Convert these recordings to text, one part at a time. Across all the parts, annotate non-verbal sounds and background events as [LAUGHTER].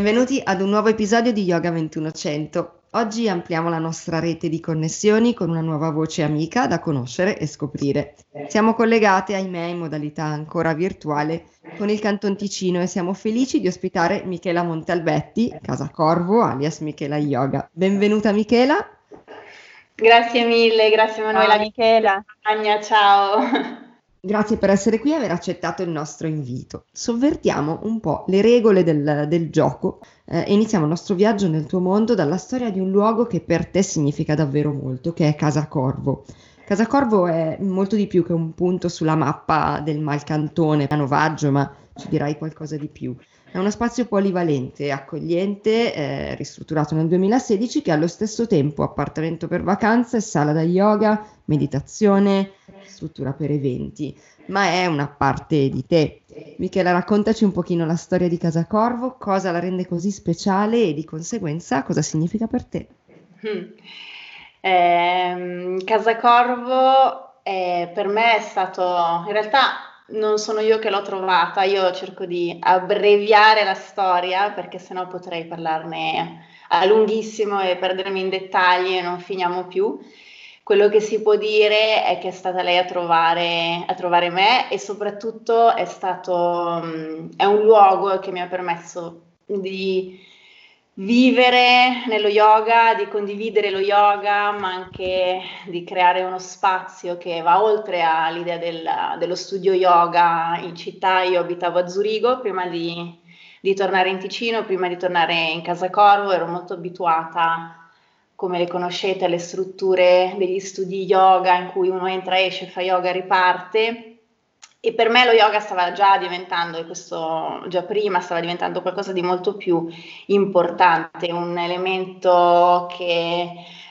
Benvenuti ad un nuovo episodio di Yoga 2100. Oggi ampliamo la nostra rete di connessioni con una nuova voce amica da conoscere e scoprire. Siamo collegate, ahimè, in modalità ancora virtuale con il Canton Ticino e siamo felici di ospitare Michela Montalbetti, Casa Corvo, alias Michela Yoga. Benvenuta Michela. Grazie mille, grazie Manuela. Ciao Michela. Ania, ciao. Grazie per essere qui e aver accettato il nostro invito. Sovvertiamo un po' le regole del, del gioco eh, e iniziamo il nostro viaggio nel tuo mondo dalla storia di un luogo che per te significa davvero molto, che è Casa Corvo. Casa Corvo è molto di più che un punto sulla mappa del Malcantone, a ma ci dirai qualcosa di più. È uno spazio polivalente e accogliente, eh, ristrutturato nel 2016, che allo stesso tempo appartamento per vacanze, sala da yoga, meditazione, struttura per eventi, ma è una parte di te. Michela, raccontaci un pochino la storia di Casa Corvo, cosa la rende così speciale e di conseguenza cosa significa per te. Mm. Eh, Casa Corvo eh, per me è stato, in realtà non sono io che l'ho trovata, io cerco di abbreviare la storia perché sennò potrei parlarne a lunghissimo e perdermi in dettagli e non finiamo più. Quello che si può dire è che è stata lei a trovare, a trovare me e soprattutto è stato, è un luogo che mi ha permesso di vivere nello yoga, di condividere lo yoga, ma anche di creare uno spazio che va oltre all'idea del, dello studio yoga in città. Io abitavo a Zurigo prima di, di, tornare in Ticino, prima di tornare in Casa Corvo, ero molto abituata, come le conoscete, alle strutture degli studi yoga in cui uno entra, esce, fa yoga, riparte e per me lo yoga stava già diventando, e questo già prima stava diventando qualcosa di molto più importante, un elemento che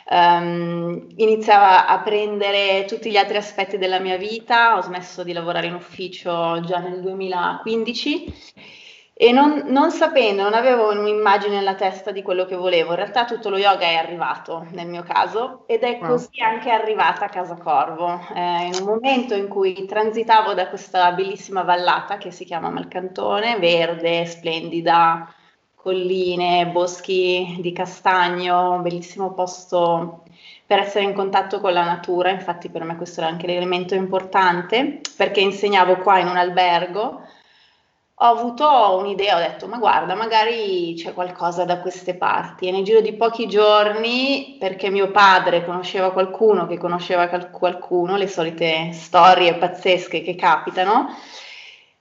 um, iniziava a prendere tutti gli altri aspetti della mia vita. Ho smesso di lavorare in ufficio già nel 2015 e non, non, sapendo, non avevo un'immagine nella testa di quello che volevo. In realtà tutto lo yoga è arrivato nel mio caso ed è così anche arrivata a Casa Corvo, eh, in un momento in cui transitavo da questa bellissima vallata che si chiama Malcantone, verde, splendida, colline, boschi di castagno, un bellissimo posto per essere in contatto con la natura, infatti per me questo era anche l'elemento importante perché insegnavo qua in un albergo ho avuto un'idea, ho detto ma guarda magari c'è qualcosa da queste parti e nel giro di pochi giorni perché mio padre conosceva qualcuno che conosceva qualcuno, le solite storie pazzesche che capitano,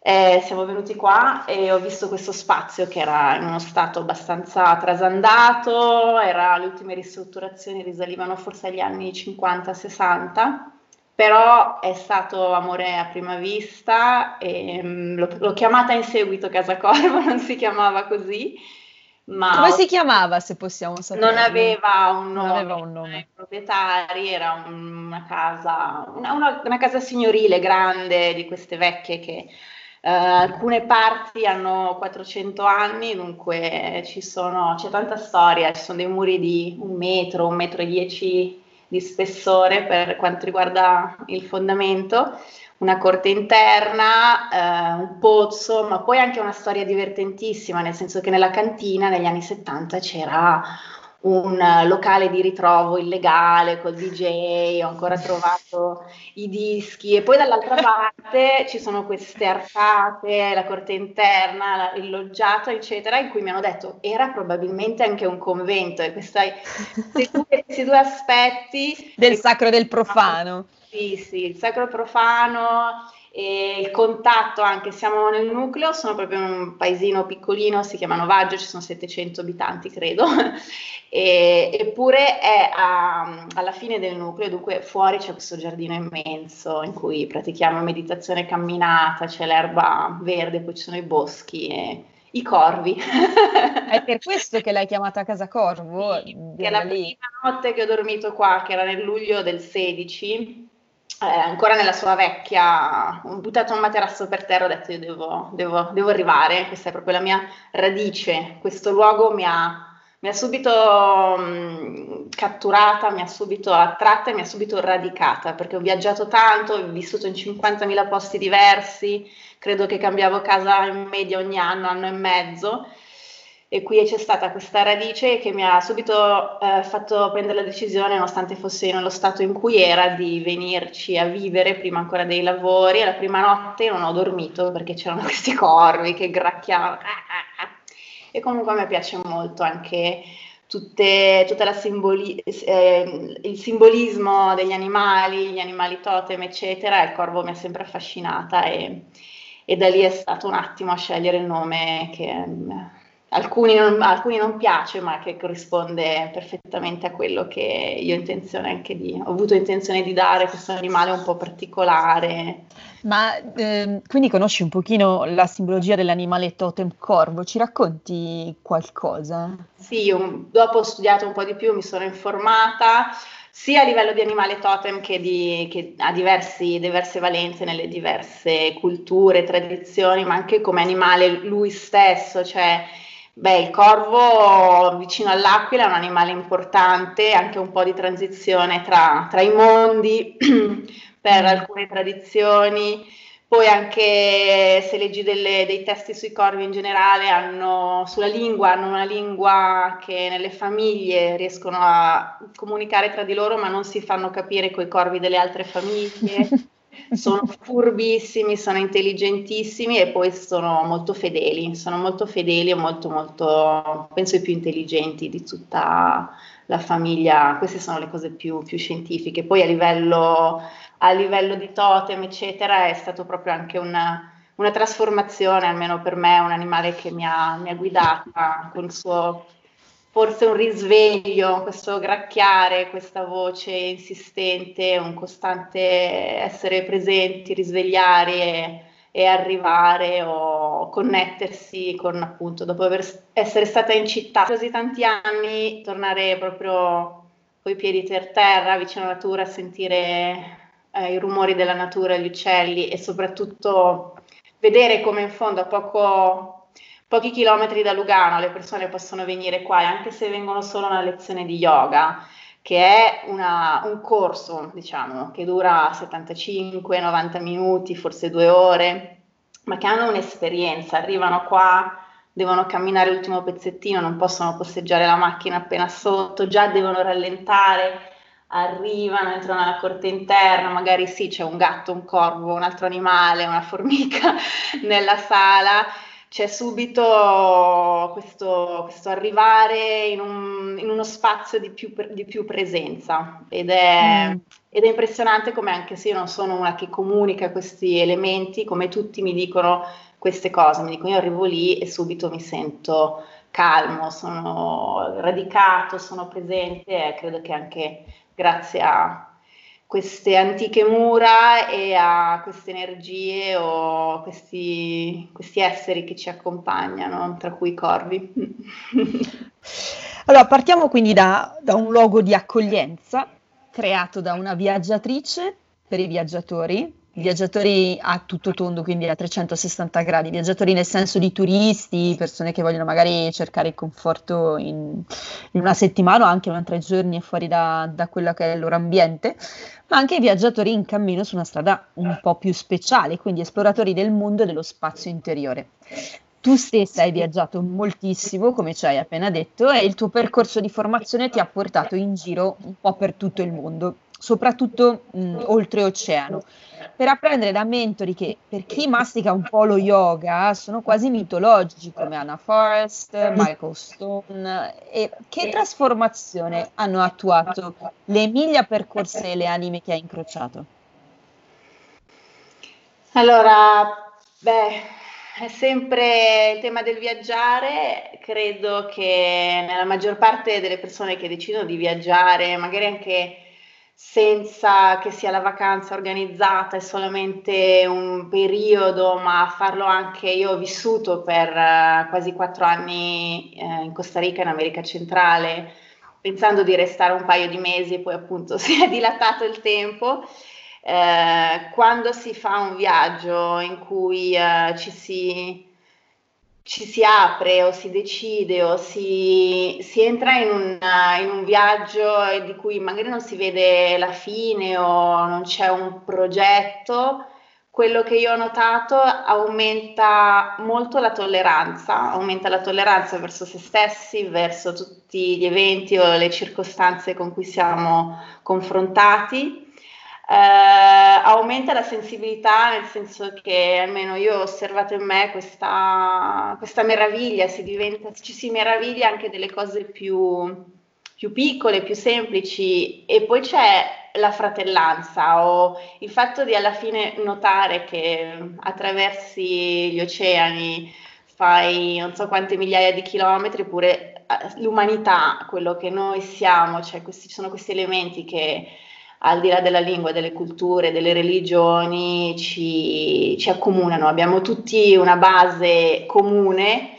eh, siamo venuti qua e ho visto questo spazio che era in uno stato abbastanza trasandato, era, le ultime ristrutturazioni risalivano forse agli anni 50-60 però è stato amore a prima vista e um, l'ho, l'ho, chiamata in seguito Casa Corvo, [LAUGHS] non si chiamava così. Ma Come si chiamava, se possiamo sapere? Non aveva un nome, aveva un nome. proprietari, era una casa, una, una, una, casa signorile grande di queste vecchie che uh, alcune parti hanno 400 anni, dunque ci sono, c'è tanta storia, ci sono dei muri di un metro, un metro e dieci di spessore per quanto riguarda il fondamento, una corte interna, eh, un pozzo, ma poi anche una storia divertentissima, nel senso che nella cantina negli anni 70 c'era un locale di ritrovo illegale col DJ, ho ancora trovato i dischi e poi dall'altra [LAUGHS] parte ci sono queste arcate, la corte interna, il loggiato, eccetera, in cui mi hanno detto era probabilmente anche un convento e questa, questi, due, questi due aspetti del sacro e del profano. Sì, sì, il sacro profano e il contatto anche, siamo nel nucleo, sono proprio un paesino piccolino, si chiama Novaggio, ci sono 700 abitanti credo, [LAUGHS] e, eppure è a, alla fine del nucleo, dunque fuori c'è questo giardino immenso in cui pratichiamo meditazione camminata, c'è l'erba verde, poi ci sono i boschi e i corvi. è [LAUGHS] per questo che l'hai chiamata Casa Corvo? Sì, è la prima notte che ho dormito qua, che era nel luglio del 16, eh, ancora nella sua vecchia, ho buttato un materasso per terra, ho detto io devo, devo, devo arrivare, questa è proprio la mia radice, questo luogo mi ha, mi ha subito mh, catturata, mi ha subito attratta e mi ha subito radicata, perché ho viaggiato tanto, ho vissuto in 50.000 posti diversi, credo che cambiavo casa in media ogni anno, anno e mezzo, e qui c'è stata questa radice che mi ha subito eh, fatto prendere la decisione, nonostante fosse nello stato in cui era, di venirci a vivere prima ancora dei lavori. La prima notte non ho dormito perché c'erano [LAUGHS] questi corvi che gracchiavano. E comunque a me piace molto anche tutte, tutta simboli, eh, il simbolismo degli animali, gli animali totem, eccetera. Il corvo mi ha sempre affascinata e, e da lì è stato un attimo a scegliere il nome che alcuni non, alcuni non piace, ma che corrisponde perfettamente a quello che io ho intenzione anche di, ho avuto intenzione di dare questo animale un po' particolare. Ma eh, quindi conosci un pochino la simbologia dell'animale totem corvo, ci racconti qualcosa? Sì, io dopo ho studiato un po' di più, mi sono informata sia a livello di animale totem che, di, che ha diversi, diverse valenze nelle diverse culture, tradizioni, ma anche come animale lui stesso, cioè Beh, il corvo vicino all'aquila è un animale importante, anche un po' di transizione tra, tra i mondi [CLEARS THROAT] per mm. alcune tradizioni. Poi anche se leggi delle, dei testi sui corvi in generale, hanno, sulla lingua, hanno una lingua che nelle famiglie riescono a comunicare tra di loro, ma non si fanno capire con i corvi delle altre famiglie. [LAUGHS] sono furbissimi, sono intelligentissimi e poi sono molto fedeli, sono molto fedeli e molto molto, penso i più intelligenti di tutta la famiglia, queste sono le cose più, più scientifiche. Poi a livello, a livello, di totem, eccetera, è stato proprio anche una, una trasformazione, almeno per me, un animale che mi ha, mi ha guidata con il suo forse un risveglio, questo gracchiare, questa voce insistente, un costante essere presenti, risvegliare e, e arrivare o connettersi con appunto, dopo aver, essere stata in città. Così tanti anni, tornare proprio coi piedi per terra, vicino alla natura, sentire eh, i rumori della natura, gli uccelli e soprattutto vedere come in fondo a poco pochi chilometri da Lugano le persone possono venire qua e anche se vengono solo a una lezione di yoga, che è una, un corso, diciamo, che dura 75-90 minuti, forse due ore, ma che hanno un'esperienza, arrivano qua, devono camminare l'ultimo pezzettino, non possono posteggiare la macchina appena sotto, già devono rallentare, arrivano, entrano nella corte interna, magari sì, c'è un gatto, un corvo, un altro animale, una formica [LAUGHS] nella sala c'è subito questo, questo arrivare in, un, in, uno spazio di più, di più presenza ed è, mm. ed è, impressionante come anche se io non sono una che comunica questi elementi, come tutti mi dicono queste cose, mi dicono io arrivo lì e subito mi sento calmo, sono radicato, sono presente e credo che anche grazie a queste antiche mura e a queste energie o questi, questi esseri che ci accompagnano, tra cui i corvi. [LAUGHS] allora, partiamo quindi da, da un luogo di accoglienza creato da una viaggiatrice per i viaggiatori, viaggiatori a tutto tondo, quindi a 360 gradi, viaggiatori nel senso di turisti, persone che vogliono magari cercare il conforto in, in una settimana o anche una tre giorni fuori da, da quello che è il loro ambiente, ma anche viaggiatori in cammino su una strada un po' più speciale, quindi esploratori del mondo e dello spazio interiore. Tu stessa hai viaggiato moltissimo, come ci hai appena detto, e il tuo percorso di formazione ti ha portato in giro un po' per tutto il mondo soprattutto mh, oltreoceano, per apprendere da mentori che per chi mastica un po' lo yoga sono quasi mitologici come Anna Forrest, Michael Stone e che trasformazione hanno attuato le miglia percorse e le anime che hai incrociato? Allora, beh, è sempre il tema del viaggiare, credo che nella maggior parte delle persone che decidono di viaggiare, magari anche senza che sia la vacanza organizzata è solamente un periodo, ma farlo anche io ho vissuto per uh, quasi quattro anni eh, in Costa Rica, in America centrale, pensando di restare un paio di mesi e poi appunto [LAUGHS] si è dilatato il tempo. Eh, quando si fa un viaggio in cui ci si ci si apre o si decide o si, si entra in, una, in, un viaggio di cui magari non si vede la fine o non c'è un progetto, quello che io ho notato aumenta molto la tolleranza, aumenta la tolleranza verso se stessi, verso tutti gli eventi o le circostanze con cui siamo confrontati. Eh, aumenta la sensibilità nel senso che almeno io ho osservato in me questa, questa meraviglia, si diventa, ci si meraviglia anche delle cose più, più piccole, più semplici e poi c'è la fratellanza o il fatto di alla fine notare che attraversi gli oceani fai non so quante migliaia di chilometri, oppure eh, l'umanità, quello che noi siamo, cioè questi, sono questi elementi che al di là della lingua, delle culture, delle religioni ci, ci accomunano, abbiamo tutti una base comune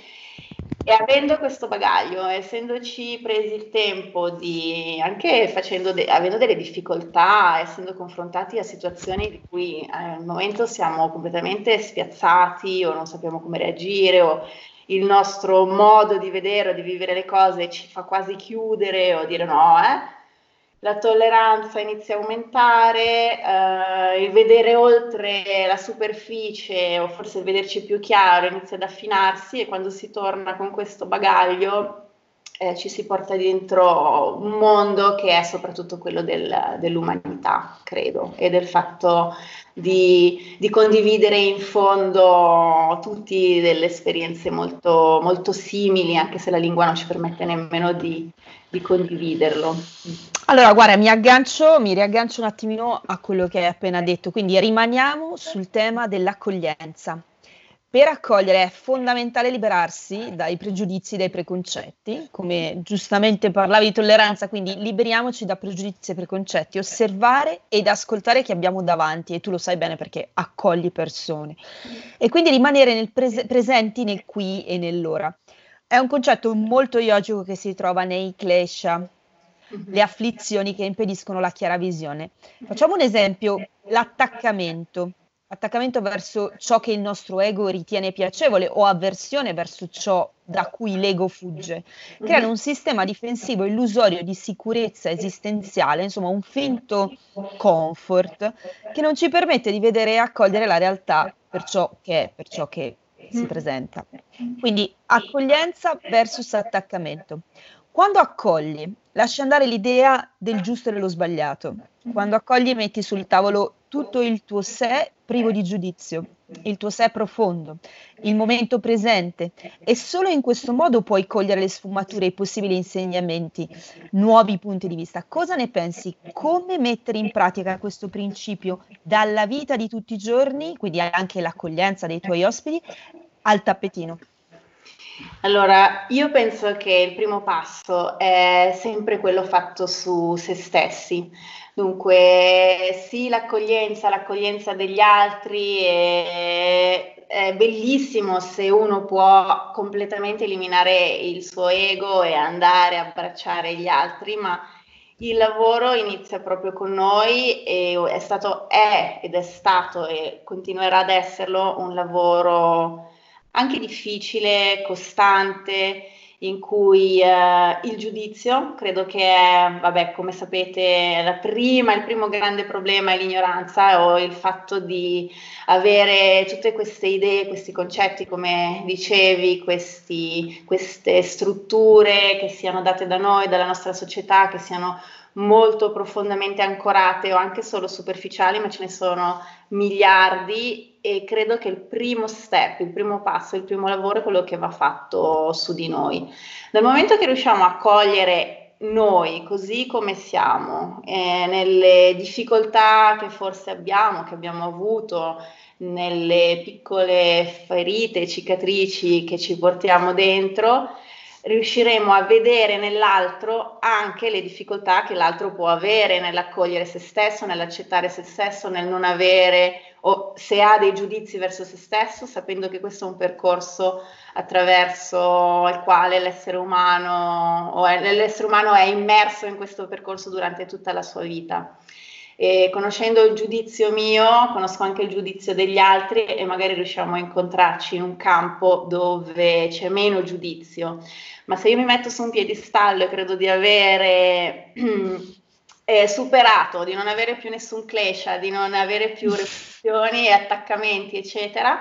e avendo questo bagaglio, essendoci presi il tempo di, anche de, avendo delle difficoltà, essendo confrontati a situazioni di cui eh, al momento siamo completamente spiazzati o non sappiamo come reagire o il nostro modo di vedere o di vivere le cose ci fa quasi chiudere o dire no, eh? La tolleranza inizia a aumentare, eh, il vedere oltre la superficie o forse il vederci più chiaro inizia ad affinarsi e quando si torna con questo bagaglio eh, ci si porta dentro un mondo che è soprattutto quello del, dell'umanità, credo, e del fatto di, di, condividere in fondo tutti delle esperienze molto, molto simili, anche se la lingua non ci permette nemmeno di, di condividerlo. Allora, guarda, mi aggancio, mi riaggancio un attimino a quello che hai appena detto, quindi rimaniamo sul tema dell'accoglienza. Per accogliere è fondamentale liberarsi dai pregiudizi, dai preconcetti, come giustamente parlavi di tolleranza, quindi liberiamoci da pregiudizi e preconcetti, osservare ed ascoltare chi abbiamo davanti e tu lo sai bene perché accogli persone e quindi rimanere nel pres- presenti nel qui e nell'ora. È un concetto molto yogico che si trova nei klesha, mhm. le afflizioni che impediscono la chiara visione. Facciamo un esempio, l'attaccamento attaccamento verso ciò che il nostro ego ritiene piacevole o avversione verso ciò da cui l'ego fugge, creano un sistema difensivo illusorio di sicurezza esistenziale, insomma un finto comfort che non ci permette di vedere e accogliere la realtà per ciò che è, per ciò che si presenta. Quindi accoglienza versus attaccamento. Quando accogli, lasci andare l'idea del giusto e dello sbagliato. Quando accogli, metti sul tavolo tutto il tuo sé privo di giudizio, il tuo sé profondo, il momento presente e solo in questo modo puoi cogliere le sfumature, i possibili insegnamenti, nuovi punti di vista. Cosa ne pensi? Come mettere in pratica questo principio dalla vita di tutti i giorni, quindi anche l'accoglienza dei tuoi ospiti, al tappetino? Allora, io penso che il primo passo è sempre quello fatto su se stessi. Dunque, sì, l'accoglienza, l'accoglienza degli altri è, è, bellissimo se uno può completamente eliminare il suo ego e andare a abbracciare gli altri, ma il lavoro inizia proprio con noi e è stato, è ed è stato e continuerà ad esserlo un lavoro anche difficile, costante, in cui eh, il giudizio, credo che vabbè, come sapete, prima, il primo grande problema è l'ignoranza o il fatto di avere tutte queste idee, questi concetti, come dicevi, questi, queste strutture che siano date da noi, dalla nostra società, che siano molto profondamente ancorate o anche solo superficiali, ma ce ne sono miliardi e credo che il primo step, il primo passo, il primo lavoro è quello che va fatto su di noi. Dal momento che riusciamo a cogliere noi così come siamo, eh, nelle difficoltà che forse abbiamo, che abbiamo avuto, nelle piccole ferite, cicatrici che ci portiamo dentro, riusciremo a vedere nell'altro anche le difficoltà che l'altro può avere nell'accogliere se stesso, nell'accettare se stesso, nel non avere o se ha dei giudizi verso se stesso, sapendo che questo è un percorso attraverso il quale l'essere umano, è, l'essere umano è immerso in questo percorso durante tutta la sua vita. E conoscendo il giudizio mio, conosco anche il giudizio degli altri e magari riusciamo a incontrarci in un campo dove c'è meno giudizio. Ma se io mi metto su un piedistallo e credo di avere [CLEARS THROAT] eh, superato, di non avere più nessun clash, di non avere più [LAUGHS] repetizioni e attaccamenti, eccetera,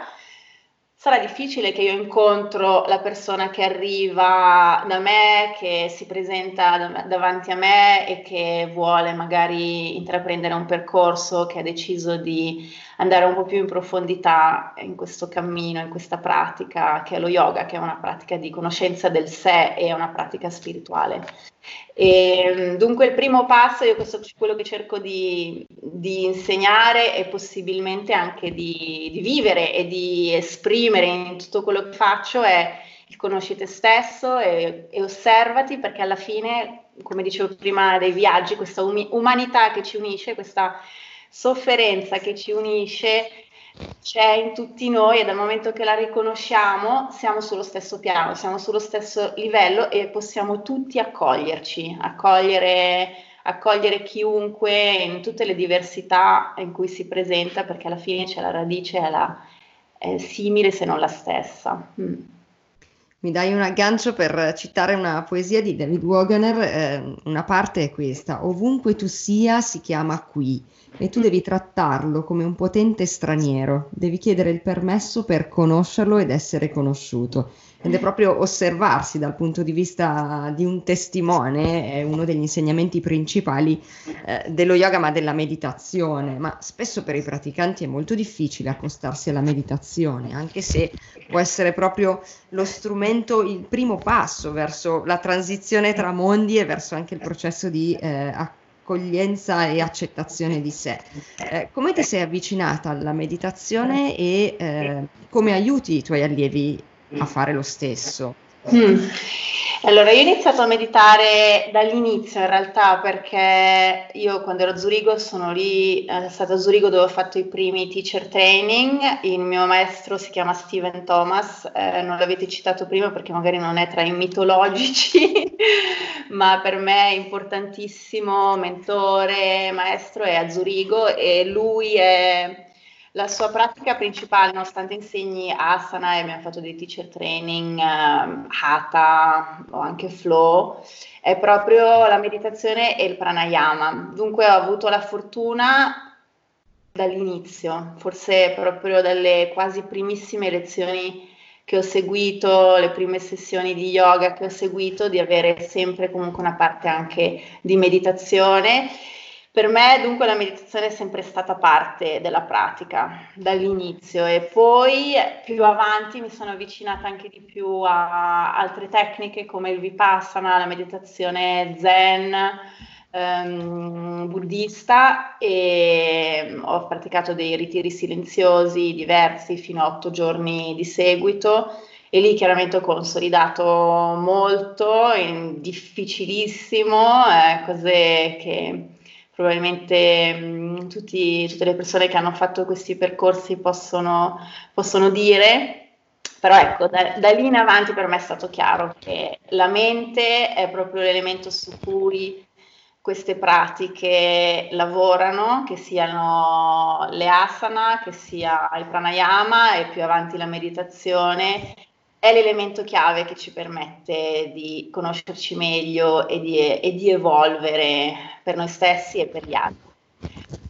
sarà difficile che io incontro la persona che arriva da me, che si presenta davanti a me e che vuole magari intraprendere un percorso, che ha deciso di andare un po' più in profondità in questo cammino, in questa pratica che è lo yoga, che è una pratica di conoscenza del sé e una pratica spirituale. E, dunque il primo passo, io questo quello che cerco di, di insegnare e possibilmente anche di, di, vivere e di esprimere in tutto quello che faccio è il conosci te stesso e, e osservati perché alla fine, come dicevo prima dei viaggi, questa umi- umanità che ci unisce, questa sofferenza che ci unisce c'è in tutti noi e dal momento che la riconosciamo siamo sullo stesso piano, siamo sullo stesso livello e possiamo tutti accoglierci, accogliere, accogliere chiunque in tutte le diversità in cui si presenta perché alla fine c'è la radice, è, la, è simile se non la stessa. Mm. Mi dai un aggancio per citare una poesia di David Wagner, eh, una parte è questa, ovunque tu sia si chiama qui e tu devi trattarlo come un potente straniero, devi chiedere il permesso per conoscerlo ed essere conosciuto. Ed è proprio osservarsi dal punto di vista di un testimone, è uno degli insegnamenti principali eh, dello yoga, ma della meditazione. Ma spesso per i praticanti è molto difficile accostarsi alla meditazione, anche se può essere proprio lo strumento, il primo passo verso la transizione tra mondi e verso anche il processo di eh, accoglienza e accettazione di sé. Eh, come ti sei avvicinata alla meditazione e eh, come aiuti i tuoi allievi a fare lo stesso? Mm. Allora, io ho iniziato a meditare dall'inizio in realtà perché io quando ero a Zurigo sono lì, eh, stata a Zurigo dove ho fatto i primi teacher training, il mio maestro si chiama Steven Thomas, eh, non l'avete citato prima perché magari non è tra i mitologici, [LAUGHS] ma per me è importantissimo, mentore, maestro è a Zurigo e lui è la sua pratica principale, nonostante insegni asana e abbiamo fatto dei teacher training, uh, hatha o anche flow, è proprio la meditazione e il pranayama. Dunque ho avuto la fortuna dall'inizio, forse proprio dalle quasi primissime lezioni che ho seguito, le prime sessioni di yoga che ho seguito, di avere sempre comunque una parte anche di meditazione per me dunque la meditazione è sempre stata parte della pratica dall'inizio e poi più avanti mi sono avvicinata anche di più a altre tecniche come il vipassana, la meditazione zen, ehm, buddista e ho praticato dei ritiri silenziosi diversi fino a otto giorni di seguito e lì chiaramente ho consolidato molto, difficilissimo, eh, cose che probabilmente mh, mm, tutti, tutte le persone che hanno fatto questi percorsi possono, possono dire, però ecco, da, da, lì in avanti per me è stato chiaro che la mente è proprio l'elemento su cui queste pratiche lavorano, che siano le asana, che sia il pranayama e più avanti la meditazione è l'elemento chiave che ci permette di conoscerci meglio e di, e di evolvere per noi stessi e per gli altri.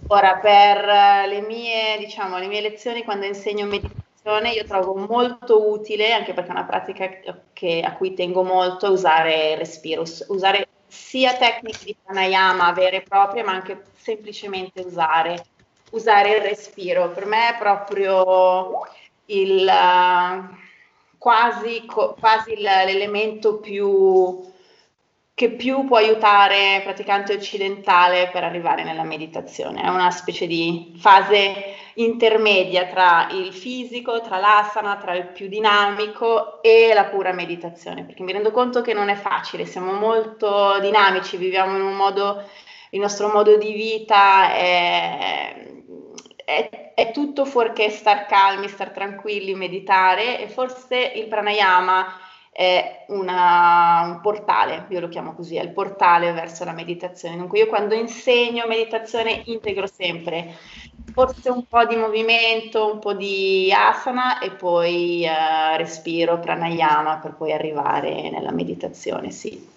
Ora, per le mie, diciamo, le mie lezioni quando insegno meditazione, io trovo molto utile, anche perché è una pratica che, a cui tengo molto, usare il respiro, usare sia tecniche di pranayama vere e proprie, ma anche semplicemente usare, usare il respiro. Per me è proprio il quasi, quasi l'elemento più, che più può aiutare praticante occidentale per arrivare nella meditazione. È una specie di fase intermedia tra il fisico, tra l'asana, tra il più dinamico e la pura meditazione, perché mi rendo conto che non è facile, siamo molto dinamici, viviamo in un modo, il nostro modo di vita è è, è, tutto fuorché star calmi, star tranquilli, meditare e forse il pranayama è una, un portale, io lo chiamo così, è il portale verso la meditazione. Dunque io quando insegno meditazione integro sempre forse un po' di movimento, un po' di asana e poi uh, respiro, pranayama per poi arrivare nella meditazione, sì.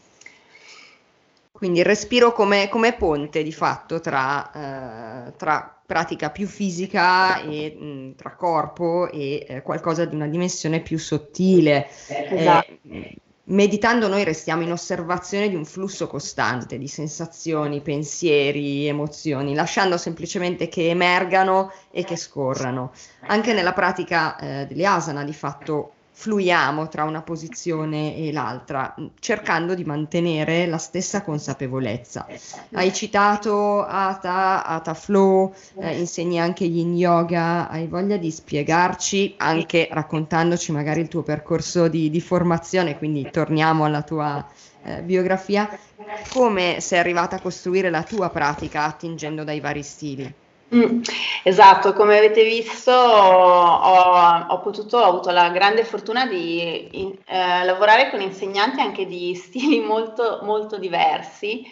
Quindi il respiro come, come ponte di fatto tra, eh, tra, pratica più fisica e mh, tra corpo e eh, qualcosa di una dimensione più sottile. Esatto. Eh, meditando noi restiamo in osservazione di un flusso costante di sensazioni, pensieri, emozioni, lasciando semplicemente che emergano e che scorrano. Anche nella pratica eh, delle asana di fatto fluiamo tra una posizione e l'altra, cercando di mantenere la stessa consapevolezza. Hai citato Ata, Ata Flow, eh, insegni anche yin yoga, hai voglia di spiegarci, anche raccontandoci magari il tuo percorso di, di formazione, quindi torniamo alla tua eh, biografia, come sei arrivata a costruire la tua pratica attingendo dai vari stili? Mm, esatto, come avete visto ho, ho, potuto, ho avuto la grande fortuna di in, eh, lavorare con insegnanti anche di [LAUGHS] stili molto, molto diversi.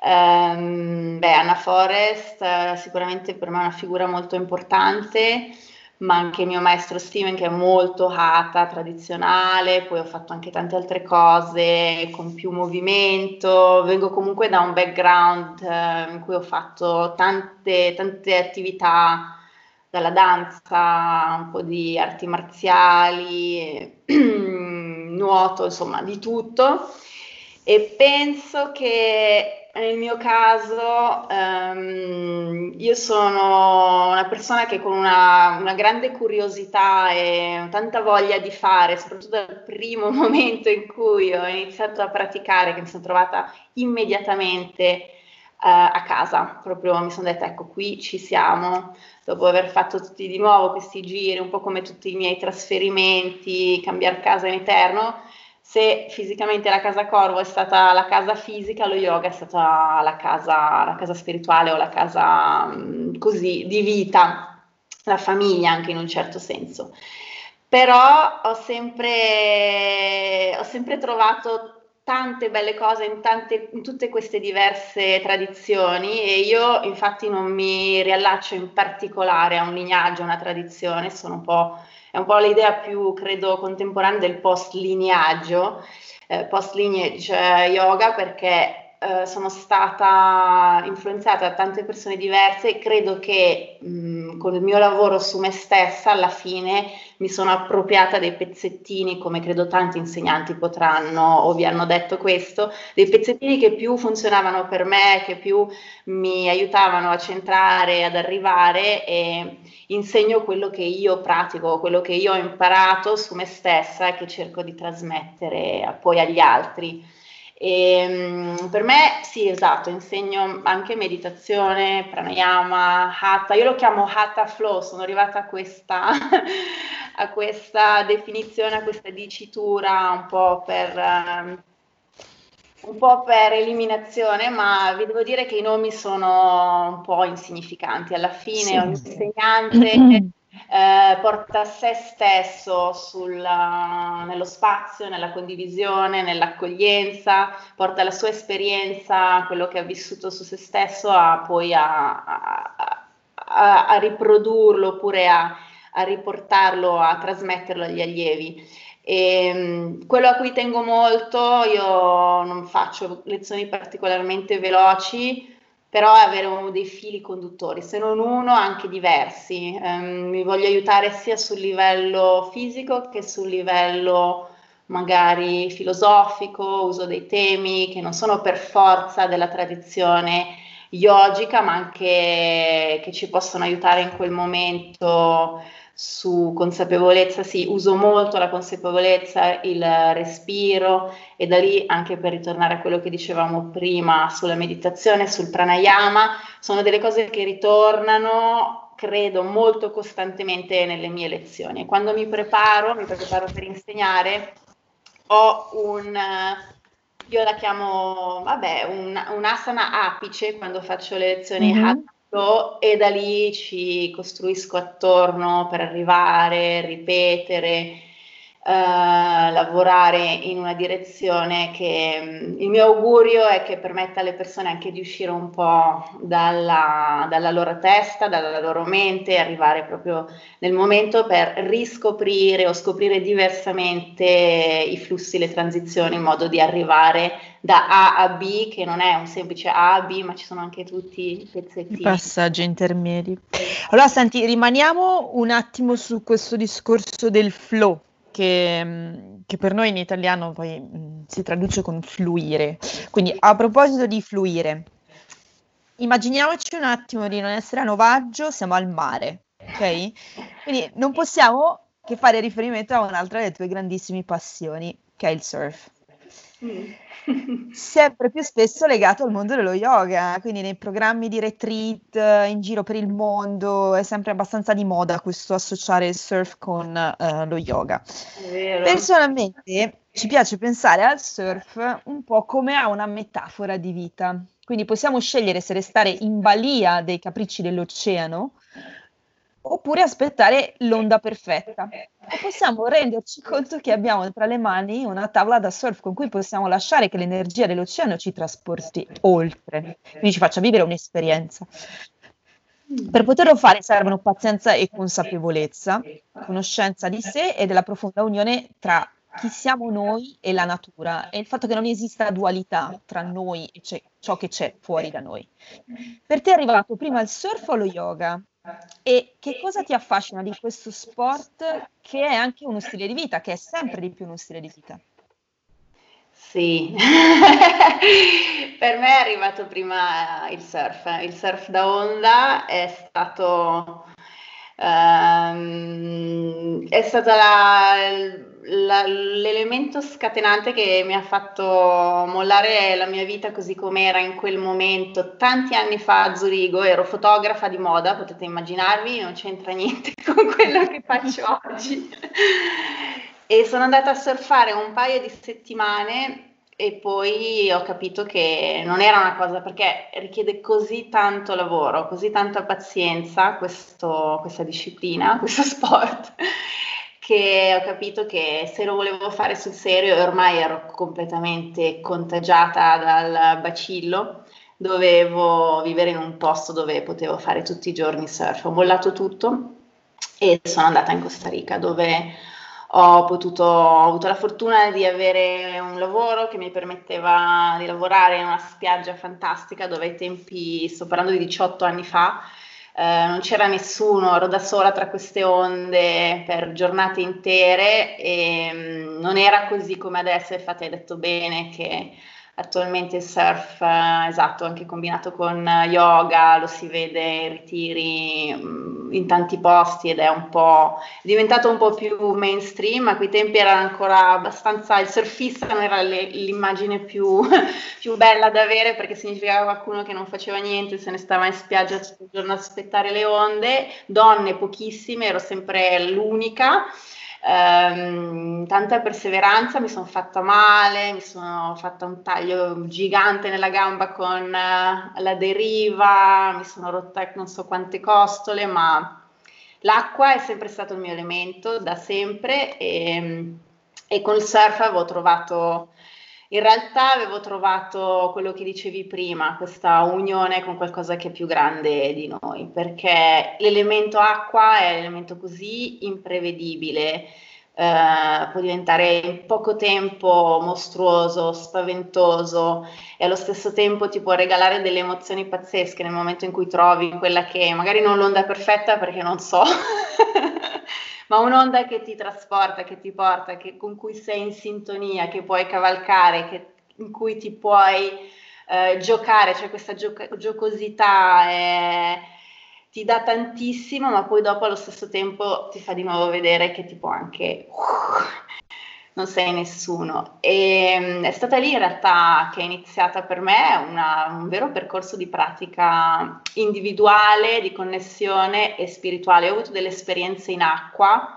Um, beh, Anna Forest eh, sicuramente per me è una figura molto importante ma anche il mio maestro Steven che è molto hatha, tradizionale, poi ho fatto anche tante altre cose con più movimento, vengo comunque da un background eh, in cui ho fatto tante, tante attività, dalla danza, un po' di arti marziali, [CLEARS THROAT] nuoto, insomma di tutto. E penso che nel mio caso, um, io sono una persona che con una, una, grande curiosità e tanta voglia di fare, soprattutto dal primo [LAUGHS] momento in cui ho iniziato a praticare, che mi sono trovata immediatamente uh, a casa, proprio mi sono detta ecco qui ci siamo, dopo aver fatto tutti di nuovo questi giri, un po' come tutti i miei trasferimenti, cambiare casa in eterno se fisicamente la casa corvo è stata la casa fisica, lo yoga è stata la casa, la casa spirituale o la casa così di vita, la famiglia anche in un certo senso. Però ho sempre, ho sempre trovato tante belle cose in, tante, in tutte queste diverse tradizioni e io infatti non mi riallaccio in particolare a un lignaggio, a una tradizione, sono un po' è un po' l'idea più, credo, contemporanea del post-lineaggio, eh, post-lineage yoga, perché eh, sono stata influenzata da tante persone diverse e credo che mh, con il mio lavoro su me stessa alla fine mi sono appropriata dei pezzettini, come credo tanti insegnanti potranno o vi hanno detto questo, dei pezzettini che più funzionavano per me, che più mi aiutavano a centrare, ad arrivare e insegno quello che io pratico, quello che io ho imparato su me stessa e che cerco di trasmettere poi agli altri. E, ehm, per me sì, esatto, insegno anche meditazione, pranayama, hatha, io lo chiamo hatha flow, sono arrivata a questa, [LAUGHS] a questa definizione, a questa dicitura un po' per... Um, un po' per eliminazione, ma vi devo dire che i nomi sono un po' insignificanti. Alla fine sì. ogni insegnante [CLEARS THROAT] eh, porta se stesso sulla, nello spazio, nella condivisione, nell'accoglienza, porta la sua esperienza, quello che ha vissuto su se stesso, a, poi a, a, a, a riprodurlo oppure a, riportarlo, a trasmetterlo agli allievi. E, ehm, quello a cui tengo molto, io non faccio lezioni particolarmente veloci, però avere uno dei fili conduttori, se non uno, anche diversi. Um, mi voglio aiutare sia sul livello fisico che sul livello magari filosofico, uso dei temi che non sono per forza della tradizione yogica, ma anche che ci possono aiutare in quel momento su consapevolezza, sì, uso molto la consapevolezza, il respiro e da lì anche per ritornare a quello che dicevamo prima sulla meditazione, sul pranayama, sono delle cose che ritornano, credo, molto costantemente nelle mie lezioni. Quando mi preparo, mi preparo per insegnare, ho un io la chiamo, vabbè, un, un asana apice quando faccio le lezioni mm-hmm e da lì ci costruisco attorno per arrivare, ripetere. Uh, lavorare in una direzione che um, il mio augurio è che permetta alle persone anche di uscire un po' dalla, dalla loro testa, dalla loro mente, arrivare proprio nel momento per riscoprire o scoprire diversamente i flussi, le transizioni in modo di arrivare da A a B, che non è un semplice A a B, ma ci sono anche tutti i pezzettini. I passaggi intermedi. Allora, senti, rimaniamo un attimo su questo discorso del flow che, mm, che, per noi in italiano poi mm, si traduce con fluire. Quindi a proposito di fluire, immaginiamoci un attimo di non essere a Novaggio, siamo al mare, ok? Quindi non possiamo che fare riferimento a un'altra delle tue grandissime passioni, che è il surf. Mm. Sempre più spesso legato al mondo dello yoga, quindi nei programmi di retreat eh, in giro per il mondo è sempre abbastanza di moda questo associare il surf con uh, lo yoga. Personalmente ci piace pensare al surf un po' come a una metafora di vita, quindi possiamo scegliere se restare in balia dei capricci dell'oceano oppure aspettare l'onda perfetta. O possiamo renderci conto che abbiamo tra le mani una tavola da surf con cui possiamo lasciare che l'energia dell'oceano ci trasporti oltre, quindi ci faccia vivere un'esperienza. Per poterlo fare servono pazienza e consapevolezza, conoscenza di sé e della profonda unione tra chi siamo noi e la natura e il fatto che non esista dualità tra noi e ciò che c'è fuori da noi. Per te è arrivato prima il surf o lo yoga? E che cosa ti affascina di questo sport che è anche uno stile di vita, che è sempre di più uno stile di vita? Sì, [LAUGHS] per me è arrivato prima il surf. Il surf da onda è stato, um, è stata la, la, l'elemento scatenante che mi ha fatto mollare la mia vita così com'era in quel momento, tanti anni fa a Zurigo, ero fotografa di moda, potete immaginarvi, non c'entra niente [LAUGHS] con quello che faccio oggi. E sono andata a surfare un paio di settimane e poi ho capito che non era una cosa perché richiede così tanto lavoro, così tanta pazienza questo, questa disciplina, questo sport che ho capito che se lo volevo fare sul serio ormai ero completamente contagiata dal bacillo, dovevo vivere in un posto dove potevo fare tutti i giorni surf. Ho mollato tutto e sono andata in Costa Rica dove ho, potuto, ho avuto la fortuna di avere un lavoro che mi permetteva di lavorare in una spiaggia fantastica dove ai tempi, sto parlando di 18 anni fa, eh, non c'era nessuno, ero da sola tra queste onde per giornate intere e mh, mm, non era così come adesso, infatti hai detto bene che Attualmente il surf, eh, esatto, anche combinato con yoga, lo si vede in ritiri mm, in tanti posti ed è un po' è diventato un po' più mainstream. A quei tempi era ancora abbastanza il surfista, non era le, l'immagine più, [LAUGHS] più, bella da avere perché significava qualcuno che non faceva niente, se ne stava in spiaggia tutto il giorno ad aspettare le onde. Donne pochissime, ero sempre l'unica ehm, tanta perseveranza, mi sono fatta male, mi sono fatta un taglio gigante nella gamba con uh, la deriva, mi sono rotta non so quante costole, ma l'acqua è sempre stato il mio elemento da sempre e, e con il surf avevo trovato in realtà avevo trovato quello che dicevi prima, questa unione con qualcosa che è più grande di noi, perché l'elemento acqua è un elemento così imprevedibile, eh, può diventare in poco tempo mostruoso, spaventoso e allo stesso tempo ti può regalare delle emozioni pazzesche nel momento in cui trovi quella che magari non l'onda perfetta perché non so. [LAUGHS] ma un'onda che ti trasporta, che ti porta, che, con cui sei in sintonia, che puoi cavalcare, che, in cui ti puoi eh, giocare, cioè questa gioca- giocosità è, ti dà tantissimo, ma poi dopo allo stesso tempo ti fa di nuovo vedere che ti può anche... Uh, non sei nessuno. E mm, è stata lì in realtà che è iniziata per me una, un vero percorso di pratica individuale, di connessione e spirituale. Ho avuto delle esperienze in acqua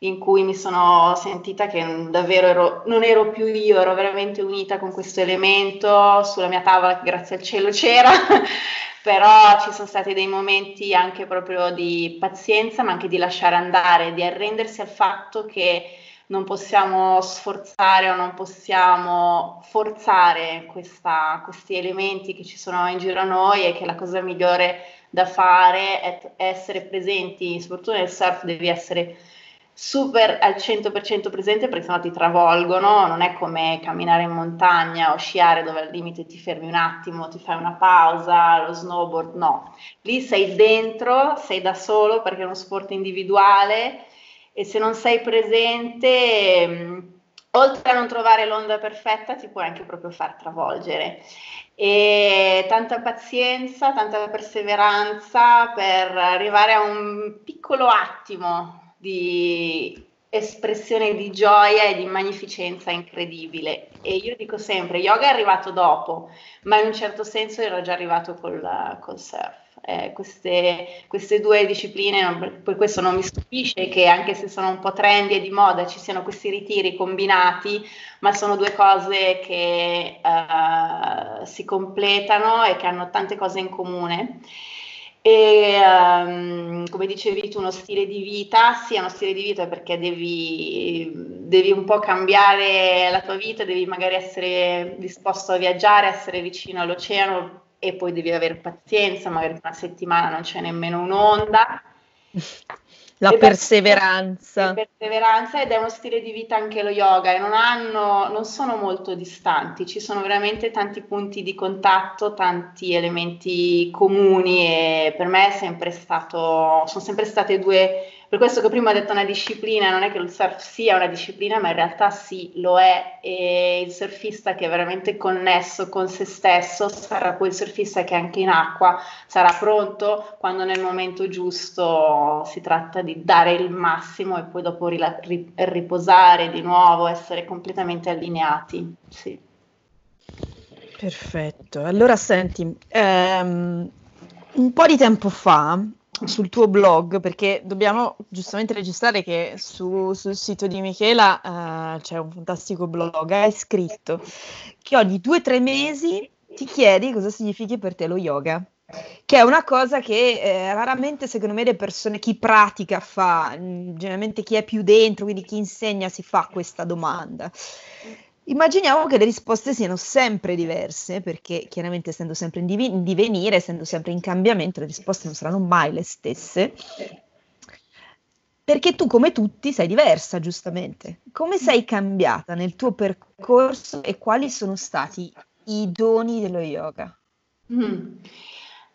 in cui mi sono sentita che davvero ero, non ero più io, ero veramente unita con questo elemento, sulla mia tavola grazie al cielo c'era, [LAUGHS] però ci sono stati dei momenti anche proprio di pazienza, ma anche di lasciare andare, di arrendersi al fatto che non possiamo sforzare o non possiamo forzare questa, questi elementi che ci sono in giro a noi e che la cosa migliore da fare è, è essere presenti, soprattutto nel surf devi essere super al 100% presente perché sennò ti travolgono, non è come camminare in montagna o sciare dove al limite ti fermi un attimo, ti fai una pausa, lo snowboard no, lì sei dentro, sei da solo perché è uno sport individuale e se non sei presente, mh, oltre a non trovare l'onda perfetta, ti puoi anche proprio far travolgere. E tanta pazienza, tanta perseveranza per arrivare a un piccolo attimo di espressione di gioia e di magnificenza incredibile. E io dico sempre, yoga è arrivato dopo, ma in un certo senso era già arrivato col, col surf. Eh, queste, queste, due discipline, per questo non mi stupisce che anche se sono un po' trendy e di moda ci siano questi ritiri combinati, ma sono due cose che uh, si completano e che hanno tante cose in comune. E um, come dicevi tu uno stile di vita, sì è uno stile di vita perché devi, devi, un po' cambiare la tua vita, devi magari essere disposto a viaggiare, essere vicino all'oceano e poi devi avere pazienza, magari una settimana non c'è nemmeno un'onda la perseveranza. La perseveranza ed è uno stile di vita anche lo yoga e non, hanno, non sono molto distanti, ci sono veramente tanti punti di contatto, tanti elementi comuni e per me è sempre stato, sono sempre state due per questo che prima ho detto una disciplina, non è che il surf sia una disciplina, ma in realtà sì, lo è e il surfista che è veramente connesso con se stesso sarà il surfista che anche in acqua sarà pronto quando nel momento giusto si tratta di dare il massimo e poi dopo riposare di nuovo, essere completamente allineati. Sì. Perfetto, allora senti, um, un po' di tempo fa sul tuo blog, perché dobbiamo giustamente registrare che su, sul sito di Michela uh, c'è un fantastico blog, hai scritto che ogni due o tre mesi ti chiedi cosa significhi per te lo yoga, che è una cosa che eh, raramente secondo me le persone, chi pratica fa, generalmente chi è più dentro, quindi chi insegna si fa questa domanda. Immaginiamo che le risposte siano sempre diverse, perché chiaramente essendo sempre in, div- in divenire, essendo sempre in cambiamento, le risposte non saranno mai le stesse. Perché tu, come tutti, sei diversa, giustamente. Come sei cambiata nel tuo percorso e quali sono stati i doni dello yoga? Mm.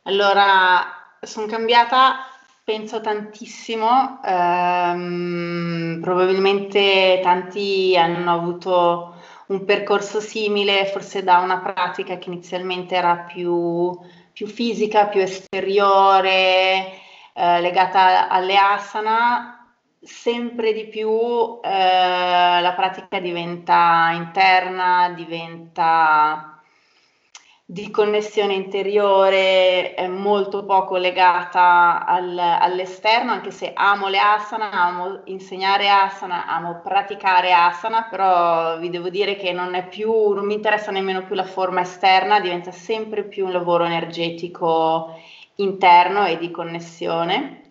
Allora, sono cambiata, penso tantissimo. Um, probabilmente tanti hanno avuto un percorso simile, forse da una pratica che inizialmente era più, più fisica, più esteriore, eh, legata alle asana, sempre di più eh, la pratica diventa interna, diventa di connessione interiore, è molto poco legata al, all'esterno, anche se amo le asana, amo insegnare asana, amo praticare asana, però vi devo dire che non è più, non mi interessa nemmeno più la forma esterna, diventa sempre più un lavoro energetico interno e di connessione.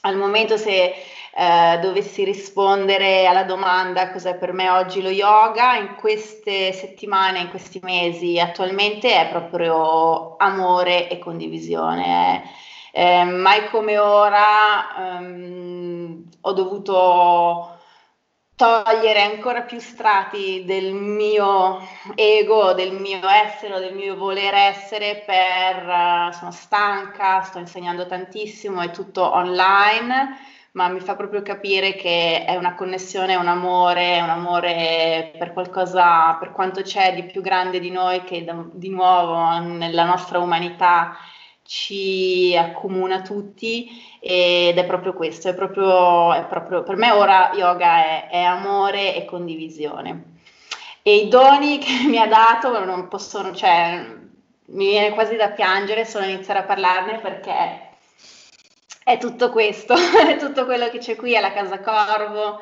Al momento se eh, dovessi rispondere alla domanda cos'è per me oggi lo yoga, in queste settimane, in questi mesi attualmente è proprio amore e condivisione. Eh, mai come ora ehm, ho dovuto togliere ancora più strati del mio ego, del mio essere, del mio voler essere per, sono stanca, sto insegnando tantissimo, è tutto online ma mi fa proprio capire che è una connessione, un amore, un amore per qualcosa, per quanto c'è di più grande di noi che di nuovo nella nostra umanità ci accomuna tutti ed è proprio questo, è proprio, è proprio per me ora yoga è, è amore e condivisione. E i doni [LAUGHS] che mi ha dato non possono, cioè, mi viene quasi da piangere solo iniziare a parlarne perché è tutto questo, [LAUGHS] è tutto quello che c'è qui alla Casa Corvo,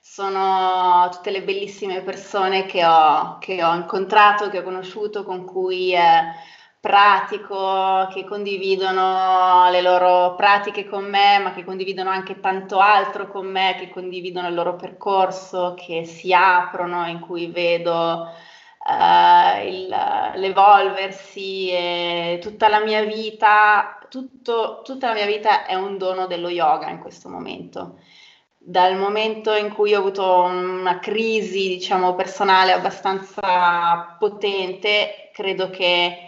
sono tutte le bellissime persone che ho, che ho incontrato, che ho conosciuto, con cui pratico, che condividono le loro pratiche con me, ma che condividono anche tanto altro con me, che condividono il loro percorso, che si aprono, in cui vedo uh, il, l'evolversi e tutta la mia vita, tutto, tutta la mia vita è un dono dello yoga in questo momento. Dal momento in cui ho avuto una crisi, diciamo, personale abbastanza potente, credo che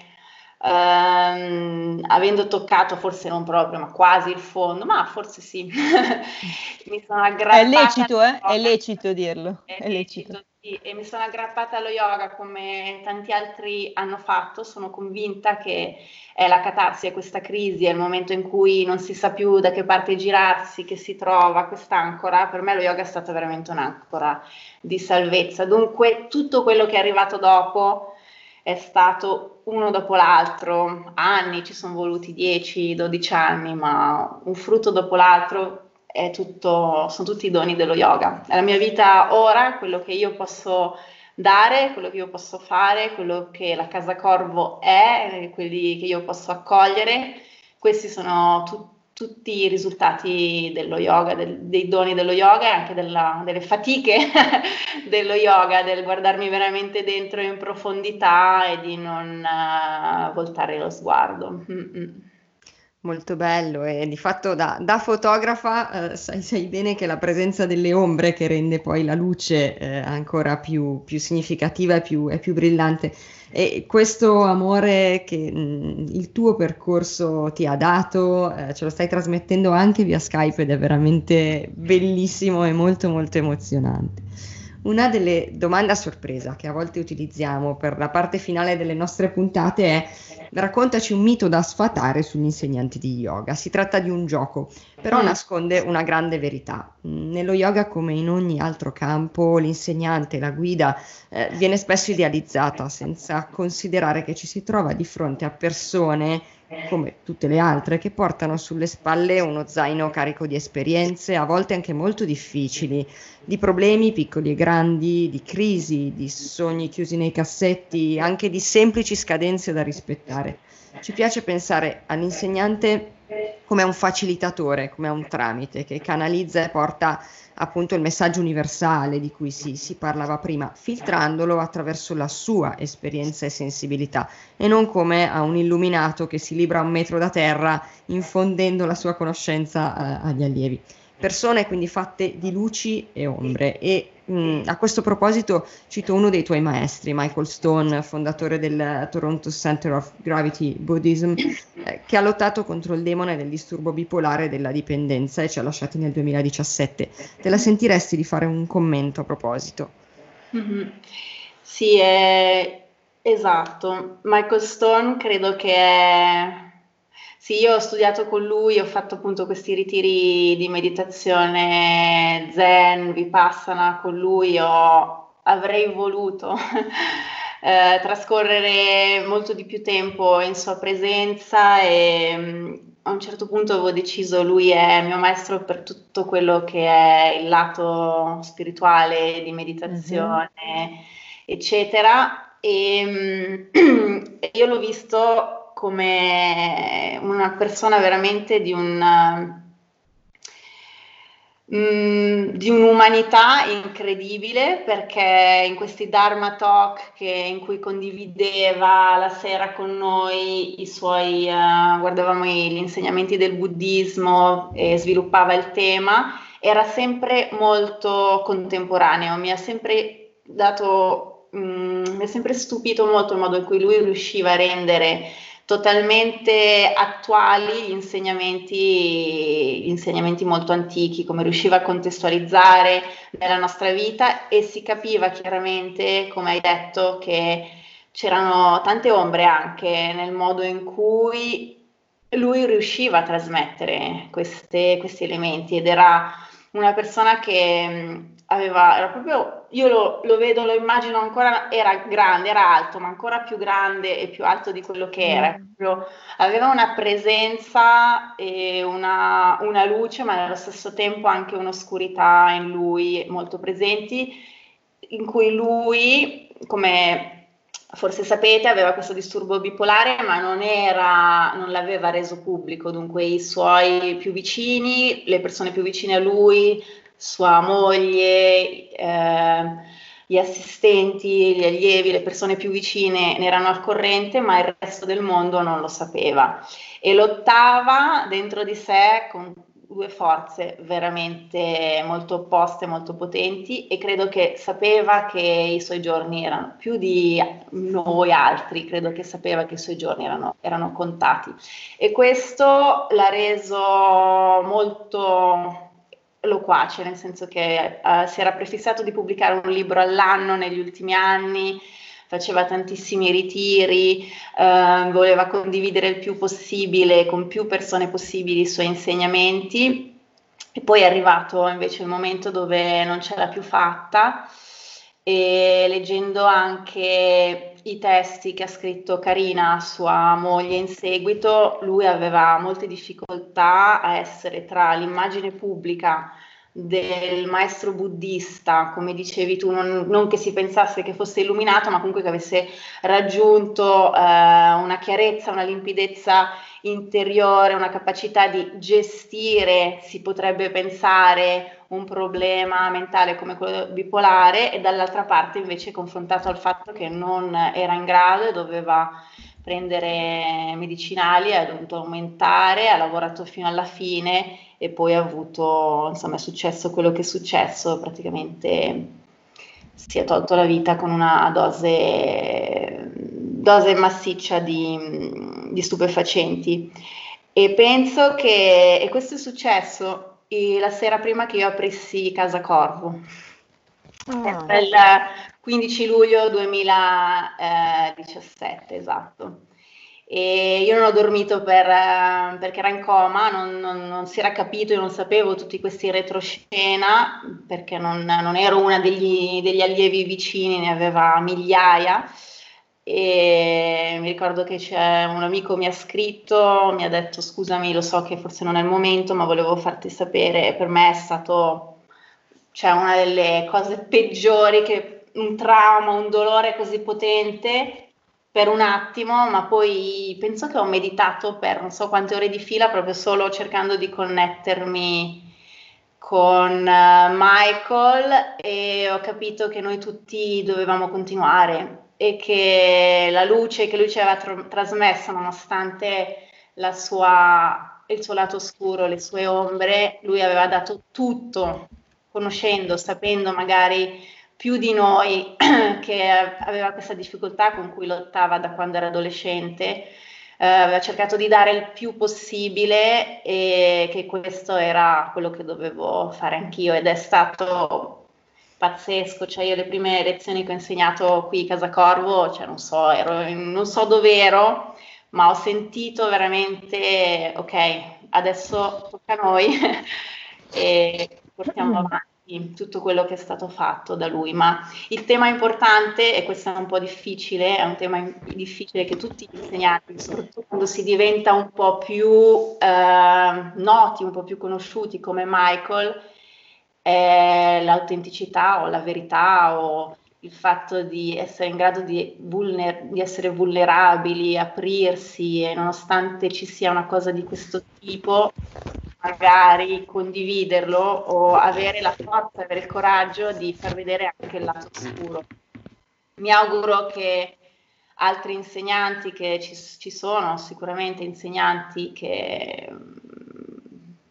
ehm, avendo toccato forse non proprio, ma quasi il fondo, ma forse sì, [LAUGHS] mi sono aggrappata. È lecito, eh? È lecito dirlo. È, è lecito. E mi sono aggrappata allo yoga come tanti altri hanno fatto, sono convinta che è la catarsi, è questa crisi, è il momento in cui non si sa più da che parte girarsi, che si trova quest'ancora, per me lo yoga è stata veramente un'ancora di salvezza, dunque tutto quello che è arrivato dopo è stato uno dopo l'altro, anni, ci sono voluti 10-12 anni, ma un frutto dopo l'altro tutto, sono tutti i doni dello yoga. È la mia vita ora, quello che io posso dare, quello che io posso fare, quello che la Casa Corvo è, quelli che io posso accogliere, questi sono tutti tutti i risultati dello yoga, del, dei doni dello yoga e anche della, delle fatiche [LAUGHS] dello yoga, del guardarmi veramente dentro in profondità e di non uh, voltare lo sguardo. Mm-mm. Molto bello e di fatto da, da fotografa eh, sai, sai, bene che la presenza delle ombre che rende poi la luce eh, ancora più, più significativa e più, più brillante. E questo amore che mh, mm, il tuo percorso ti ha dato, eh, ce lo stai trasmettendo anche via Skype ed è veramente bellissimo e molto molto emozionante. Una delle domande a sorpresa che a volte utilizziamo per la parte finale delle nostre puntate è raccontaci un mito da sfatare sugli insegnanti di yoga. Si tratta di un gioco, però mm. nasconde una grande verità. Nello yoga, come in ogni altro campo, l'insegnante, la guida, eh, viene spesso idealizzata senza considerare che ci si trova di fronte a persone come tutte le altre, che portano sulle spalle uno zaino carico di esperienze, a volte anche molto difficili, di problemi piccoli e grandi, di crisi, di sogni chiusi nei cassetti, anche di semplici scadenze da rispettare. Ci piace pensare all'insegnante come un facilitatore, come un tramite che canalizza e porta appunto il messaggio universale di cui si, si, parlava prima, filtrandolo attraverso la sua esperienza e sensibilità e non come a un illuminato che si libra un metro da terra infondendo la sua conoscenza eh, agli allievi. Persone quindi fatte di luci e ombre e mm, a questo proposito cito uno dei tuoi maestri, Michael Stone, fondatore del Toronto Center of Gravity Buddhism, eh, che ha lottato contro il demone del disturbo bipolare della dipendenza e ci ha lasciati nel 2017. Te la sentiresti di fare un commento a proposito? Mm-hmm. Sì, è... esatto. Michael Stone credo che è sì, io ho studiato con lui, ho fatto appunto questi ritiri di meditazione zen, vipassana con lui, ho, avrei voluto [LAUGHS] eh, trascorrere molto di più tempo in sua presenza e mm, a un certo punto avevo deciso, lui è mio maestro per tutto quello che è il lato spirituale di meditazione, mm-hmm. eccetera. E mm, [CLEARS THROAT] io l'ho visto come una persona veramente di un... Mm, di un'umanità incredibile perché in questi Dharma Talk che, in cui condivideva la sera con noi i suoi, uh, guardavamo gli insegnamenti del buddismo e sviluppava il tema, era sempre molto contemporaneo, mi ha sempre dato, mm, mi ha sempre stupito molto il modo in cui lui riusciva a rendere totalmente attuali gli insegnamenti, gli insegnamenti molto antichi, come riusciva a contestualizzare nella nostra vita e si capiva chiaramente, come hai detto, che c'erano tante ombre anche nel modo in cui lui riusciva a trasmettere queste, questi elementi ed era una persona che aveva, era proprio, io lo, lo, vedo, lo immagino ancora, era grande, era alto, ma ancora più grande e più alto di quello che era. Mm. Aveva una presenza e una, una, luce, ma nello stesso tempo anche un'oscurità in lui molto presenti, in cui lui, come forse sapete, aveva questo disturbo bipolare, ma non, era, non l'aveva reso pubblico, dunque i suoi più vicini, le persone più vicine a lui, sua moglie, eh, gli assistenti, gli allievi, le persone più vicine ne erano al corrente, ma il resto del mondo non lo sapeva. E lottava dentro di sé con due forze veramente molto opposte, molto potenti e credo che sapeva che i suoi giorni erano più di noi altri, credo che sapeva che i suoi giorni erano, erano contati e questo l'ha reso molto loquace, nel senso che uh, si era prefissato di pubblicare un libro all'anno negli ultimi anni, faceva tantissimi ritiri, uh, voleva condividere il più possibile, con più persone possibili, i suoi insegnamenti. E poi è arrivato invece il momento dove non ce l'ha più fatta e leggendo anche i testi che ha scritto Carina, sua moglie, in seguito, lui aveva molte difficoltà a essere tra l'immagine pubblica del maestro buddista, come dicevi tu, non, non, che si pensasse che fosse illuminato, ma comunque che avesse raggiunto eh, una chiarezza, una limpidezza interiore, una capacità di gestire, si potrebbe pensare, un problema mentale come quello bipolare e dall'altra parte invece confrontato al fatto che non era in grado e doveva prendere medicinali, ha dovuto aumentare, ha lavorato fino alla fine e poi ha avuto, insomma, è successo quello che è successo, praticamente si è tolto la vita con una dose, dose massiccia di, di stupefacenti. E penso che, e questo è successo e la sera prima che io aprissi Casa Corvo. Oh. il 15 luglio 2017, esatto. E io non ho dormito per, perché era in coma, non, non, non, si era capito, io non sapevo tutti questi retroscena perché non, non ero una degli, degli allievi vicini, ne aveva migliaia e mi ricordo che c'è un amico mi ha scritto, mi ha detto scusami, lo so che forse non è il momento, ma volevo farti sapere, per me è stato cioè, una delle cose peggiori che un trauma, un dolore così potente per un attimo, ma poi penso che ho meditato per non so quante ore di fila proprio solo cercando di connettermi con uh, Michael e ho capito che noi tutti dovevamo continuare e che la luce che lui ci aveva tr- trasmesso, nonostante sua, il suo lato oscuro, le sue ombre, lui aveva dato tutto, conoscendo, sapendo magari più di noi [CLEARS THROAT] che aveva questa difficoltà con cui lottava da quando era adolescente, eh, aveva cercato di dare il più possibile e che questo era quello che dovevo fare anch'io ed è stato pazzesco, cioè io le prime lezioni che ho insegnato qui a Casa Corvo, cioè non so, ero non so dove ero, ma ho sentito veramente, ok, adesso tocca a noi [LAUGHS] e portiamo mm. avanti tutto quello che è stato fatto da lui, ma il tema importante, e questo è un po' difficile, è un tema difficile che tutti gli insegnanti, soprattutto quando si diventa un po' più eh, noti, un po' più conosciuti come Michael, è l'autenticità o la verità o il fatto di essere in grado di, vulner- di, essere vulnerabili, aprirsi e nonostante ci sia una cosa di questo tipo, magari condividerlo o avere la forza, avere il coraggio di far vedere anche il lato oscuro. Mi auguro che altri insegnanti che ci, ci sono, sicuramente insegnanti che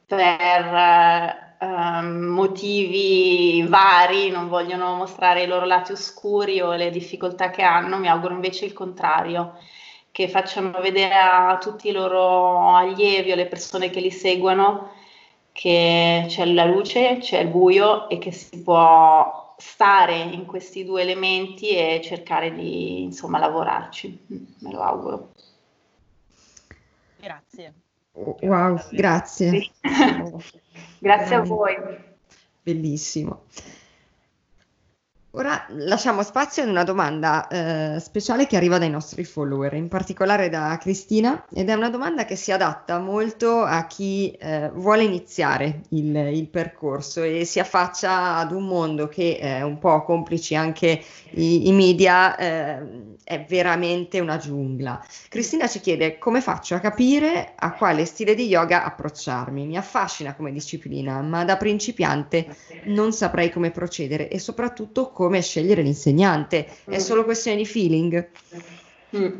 per Ehm, motivi vari, non vogliono mostrare i loro lati oscuri o le difficoltà che hanno, mi auguro invece il contrario, che facciano vedere a tutti i loro allievi o le persone che li seguono che c'è la luce, c'è il buio e che si può stare in questi due elementi e cercare di insomma lavorarci. Me lo auguro. Grazie. Wow, grazie. Sì. [LAUGHS] [LAUGHS] grazie a voi. Bellissimo. Ora lasciamo spazio ad una domanda eh, speciale che arriva dai nostri follower, in particolare da Cristina, ed è una domanda che si adatta molto a chi eh, vuole iniziare il, il, percorso e si affaccia ad un mondo che è un po' complici anche i, i media, eh, è veramente una giungla. Cristina ci chiede come faccio a capire a quale stile di yoga approcciarmi. Mi affascina come disciplina, ma da principiante non saprei come procedere e soprattutto come come scegliere l'insegnante? È mm. solo questione di feeling? Mm.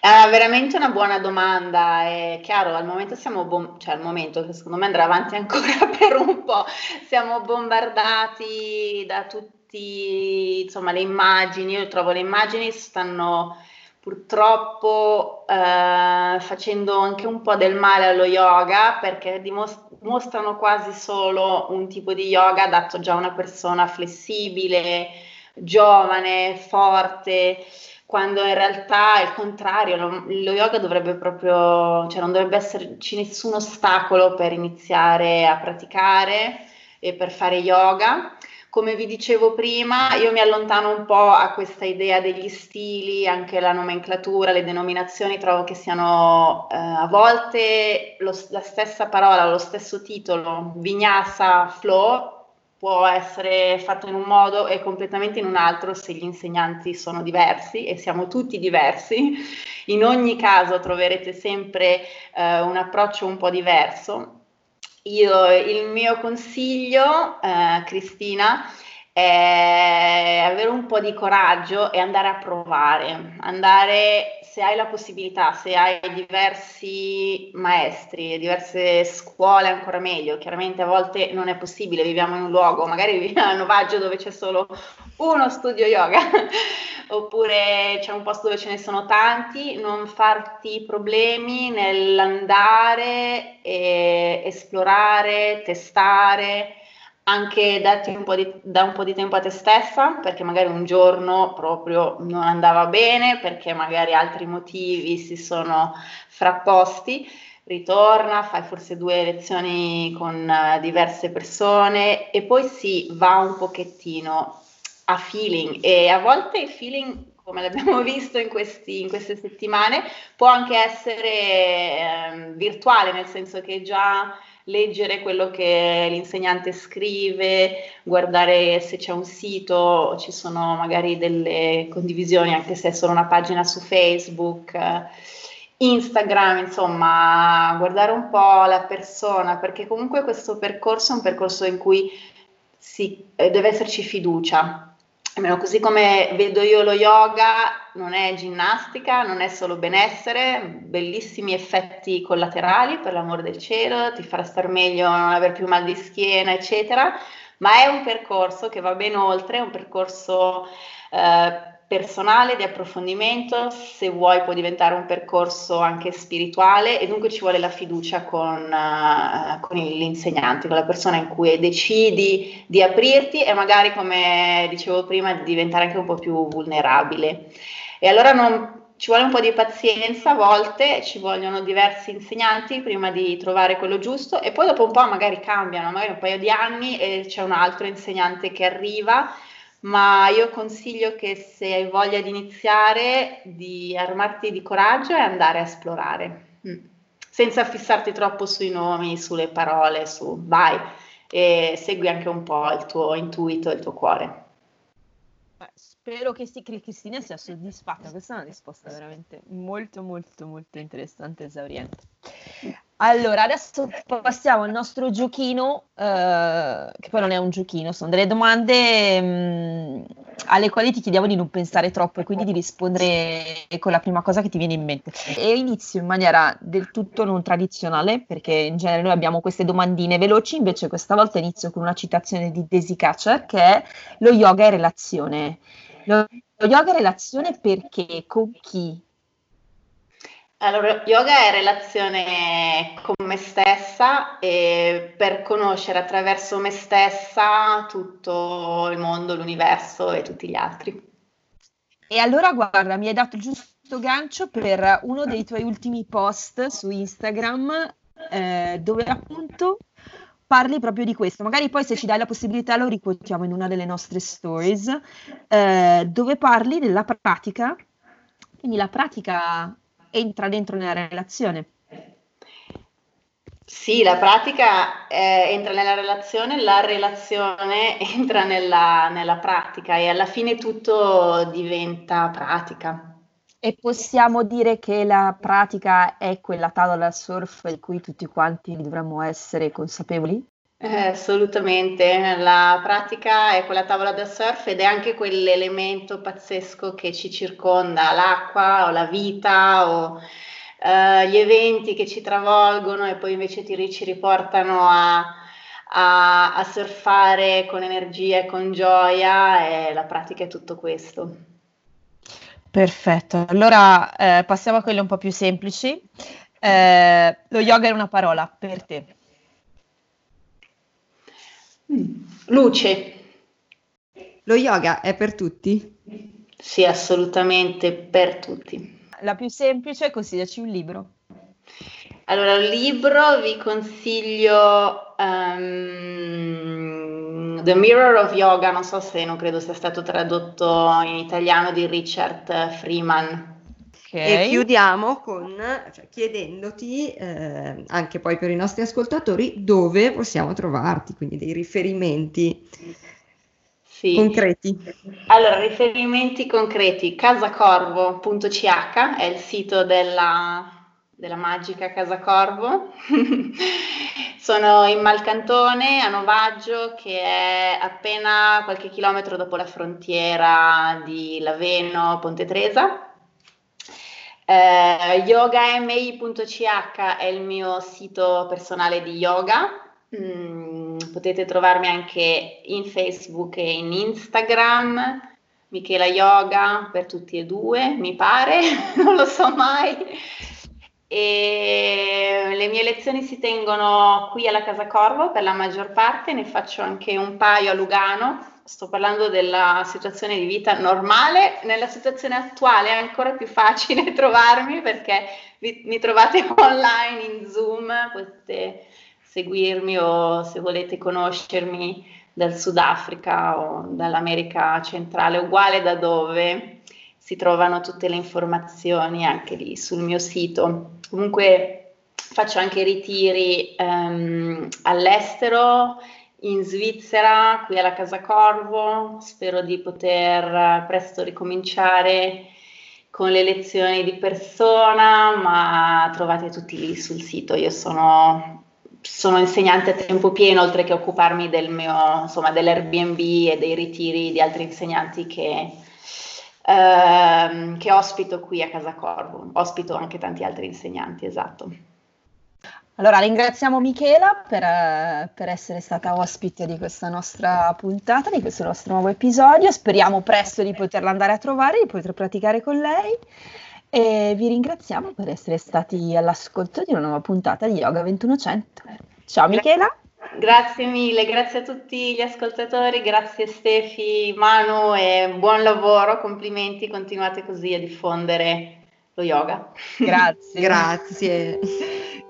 È veramente una buona domanda. È chiaro, al momento siamo, bom- cioè al momento che secondo me andrà avanti ancora [LAUGHS] per un po', siamo bombardati da tutti, insomma, le immagini. Io trovo le immagini stanno purtroppo eh, facendo anche un po' del male allo yoga perché dimos- mostrano quasi solo un tipo di yoga adatto già a una persona flessibile, giovane, forte, quando in realtà è il contrario, lo, lo yoga dovrebbe proprio, cioè non dovrebbe esserci nessun ostacolo per iniziare a praticare e per fare yoga. Come vi dicevo prima, io mi allontano un po' a questa idea degli stili, anche la nomenclatura, le denominazioni, trovo che siano eh, a volte lo, la stessa parola, lo stesso titolo, vinyasa, flow, può essere fatto in un modo e completamente in un altro se gli insegnanti sono diversi e siamo tutti diversi. In ogni caso troverete sempre eh, un approccio un po' diverso. Io, il mio consiglio, eh, Cristina, è avere un po' di coraggio e andare a provare, andare se hai la possibilità, se hai diversi maestri, diverse scuole ancora meglio, chiaramente a volte non è possibile, viviamo in un luogo, magari viviamo a Novaggio dove c'è solo uno studio yoga, [LAUGHS] oppure c'è un posto dove ce ne sono tanti, non farti problemi nell'andare e esplorare, testare anche dati un po' di, da un po' di tempo a te stessa, perché magari un giorno proprio non andava bene, perché magari altri motivi si sono frapposti, ritorna, fai forse due lezioni con uh, diverse persone e poi si va un pochettino a feeling. E a volte il feeling come l'abbiamo [LAUGHS] visto in, questi, in, queste settimane, può anche essere eh, virtuale, nel senso che già leggere quello che l'insegnante scrive, guardare se c'è un sito, ci sono magari delle condivisioni, anche se è solo una pagina su Facebook. Instagram, insomma, guardare un po' la persona, perché comunque questo percorso è un percorso in cui si, eh, deve esserci fiducia, almeno così come vedo io lo yoga, non è ginnastica, non è solo benessere, bellissimi effetti collaterali per l'amore del cielo, ti farà star meglio, non aver più mal di schiena, eccetera, ma è un percorso che va ben oltre, è un percorso eh, personale di approfondimento, se vuoi può diventare un percorso anche spirituale e dunque ci vuole la fiducia con, uh, con l'insegnante, con la persona in cui decidi di aprirti e magari, come dicevo prima, di diventare anche un po' più vulnerabile. E allora non, ci vuole un po' di pazienza, a volte ci vogliono diversi insegnanti prima di trovare quello giusto e poi dopo un po' magari cambiano, magari un paio di anni e c'è un altro insegnante che arriva ma io consiglio che se hai voglia di iniziare, di armarti di coraggio e andare a esplorare, mm. senza fissarti troppo sui nomi, sulle parole, su vai e segui anche un po' il tuo intuito, il tuo cuore. Spero che, sì, che Cristina sia soddisfatta, questa è una risposta veramente molto molto molto interessante e esauriente. Allora, adesso passiamo al nostro giochino, eh, che poi non è un giochino, sono delle domande mh, mm, alle quali ti chiediamo di non pensare troppo e quindi di rispondere con la prima cosa che ti viene in mente. E inizio in maniera del tutto non tradizionale, perché in genere noi abbiamo queste domandine veloci, invece questa volta inizio con una citazione di Daisy Catcher che è lo yoga è relazione. Lo yoga è relazione perché con chi? Allora, yoga è relazione con me stessa e per conoscere attraverso me stessa tutto il mondo, l'universo e tutti gli altri. E allora guarda, mi hai dato il giusto gancio per uno dei tuoi ultimi post su Instagram eh, dove appunto parli proprio di questo. Magari poi se ci dai la possibilità lo riquotiamo in una delle nostre stories, eh, dove parli della pratica, quindi la pratica entra dentro nella relazione. Sì, la pratica eh, entra nella relazione, la relazione [LAUGHS] entra nella, nella pratica e alla fine tutto diventa pratica. E possiamo dire che la pratica è quella tavola surf di cui tutti quanti dovremmo essere consapevoli? Eh, assolutamente, la pratica è quella tavola da surf ed è anche quell'elemento pazzesco che ci circonda, l'acqua o la vita o eh, gli eventi che ci travolgono e poi invece ti, ci riportano a, a, a surfare con energia e con gioia e la pratica è tutto questo. Perfetto, allora eh, passiamo a quelle un po' più semplici. Eh, lo yoga è una parola per te. Mm. Luce. Lo yoga è per tutti? Sì, assolutamente per tutti. La più semplice, consigliaci un libro. Allora, un libro vi consiglio um, The Mirror of Yoga, non so se non credo sia stato tradotto in italiano di Richard Freeman. Okay. E chiudiamo con cioè, chiedendoti eh, anche poi per i nostri ascoltatori dove possiamo trovarti, quindi dei riferimenti sì. concreti. Allora, riferimenti concreti, casacorvo.ch è il sito della, della magica Casa Corvo. [LAUGHS] Sono in Malcantone, a Novaggio, che è appena qualche chilometro dopo la frontiera di Laveno, Ponte Tresa. Eh, yogamei.ch è il mio sito personale di yoga. Mm, potete trovarmi anche in Facebook e in Instagram. Michela Yoga per tutti e due, mi pare, [LAUGHS] non lo so mai. E le mie lezioni si tengono qui alla Casa Corvo per la maggior parte, ne faccio anche un paio a Lugano. Sto parlando della situazione di vita normale, nella situazione attuale è ancora più facile [LAUGHS] trovarmi perché vi, mi trovate [LAUGHS] online in Zoom, potete seguirmi o se volete conoscermi dal Sudafrica o dall'America centrale, uguale da dove si trovano tutte le informazioni anche lì sul mio sito. Comunque faccio anche ritiri um, all'estero in Svizzera, qui alla Casa Corvo. Spero di poter presto ricominciare con le lezioni di persona, ma trovate tutti lì sul sito. Io sono, sono insegnante a tempo pieno, oltre che occuparmi del mio, insomma, dell'Airbnb e dei ritiri di altri insegnanti che, ehm, che ospito qui a Casa Corvo. Ospito anche tanti altri insegnanti, esatto. Allora, ringraziamo Michela per, eh, per, essere stata ospite di questa nostra puntata, di questo nostro nuovo episodio. Speriamo presto di poterla andare a trovare, di poter praticare con lei. E vi ringraziamo per essere stati all'ascolto di una nuova puntata di Yoga 2100. Ciao Michela. Grazie mille, grazie a tutti gli ascoltatori, grazie Stefi, Manu e buon lavoro, complimenti, continuate così a diffondere lo yoga. Grazie. grazie. [LAUGHS]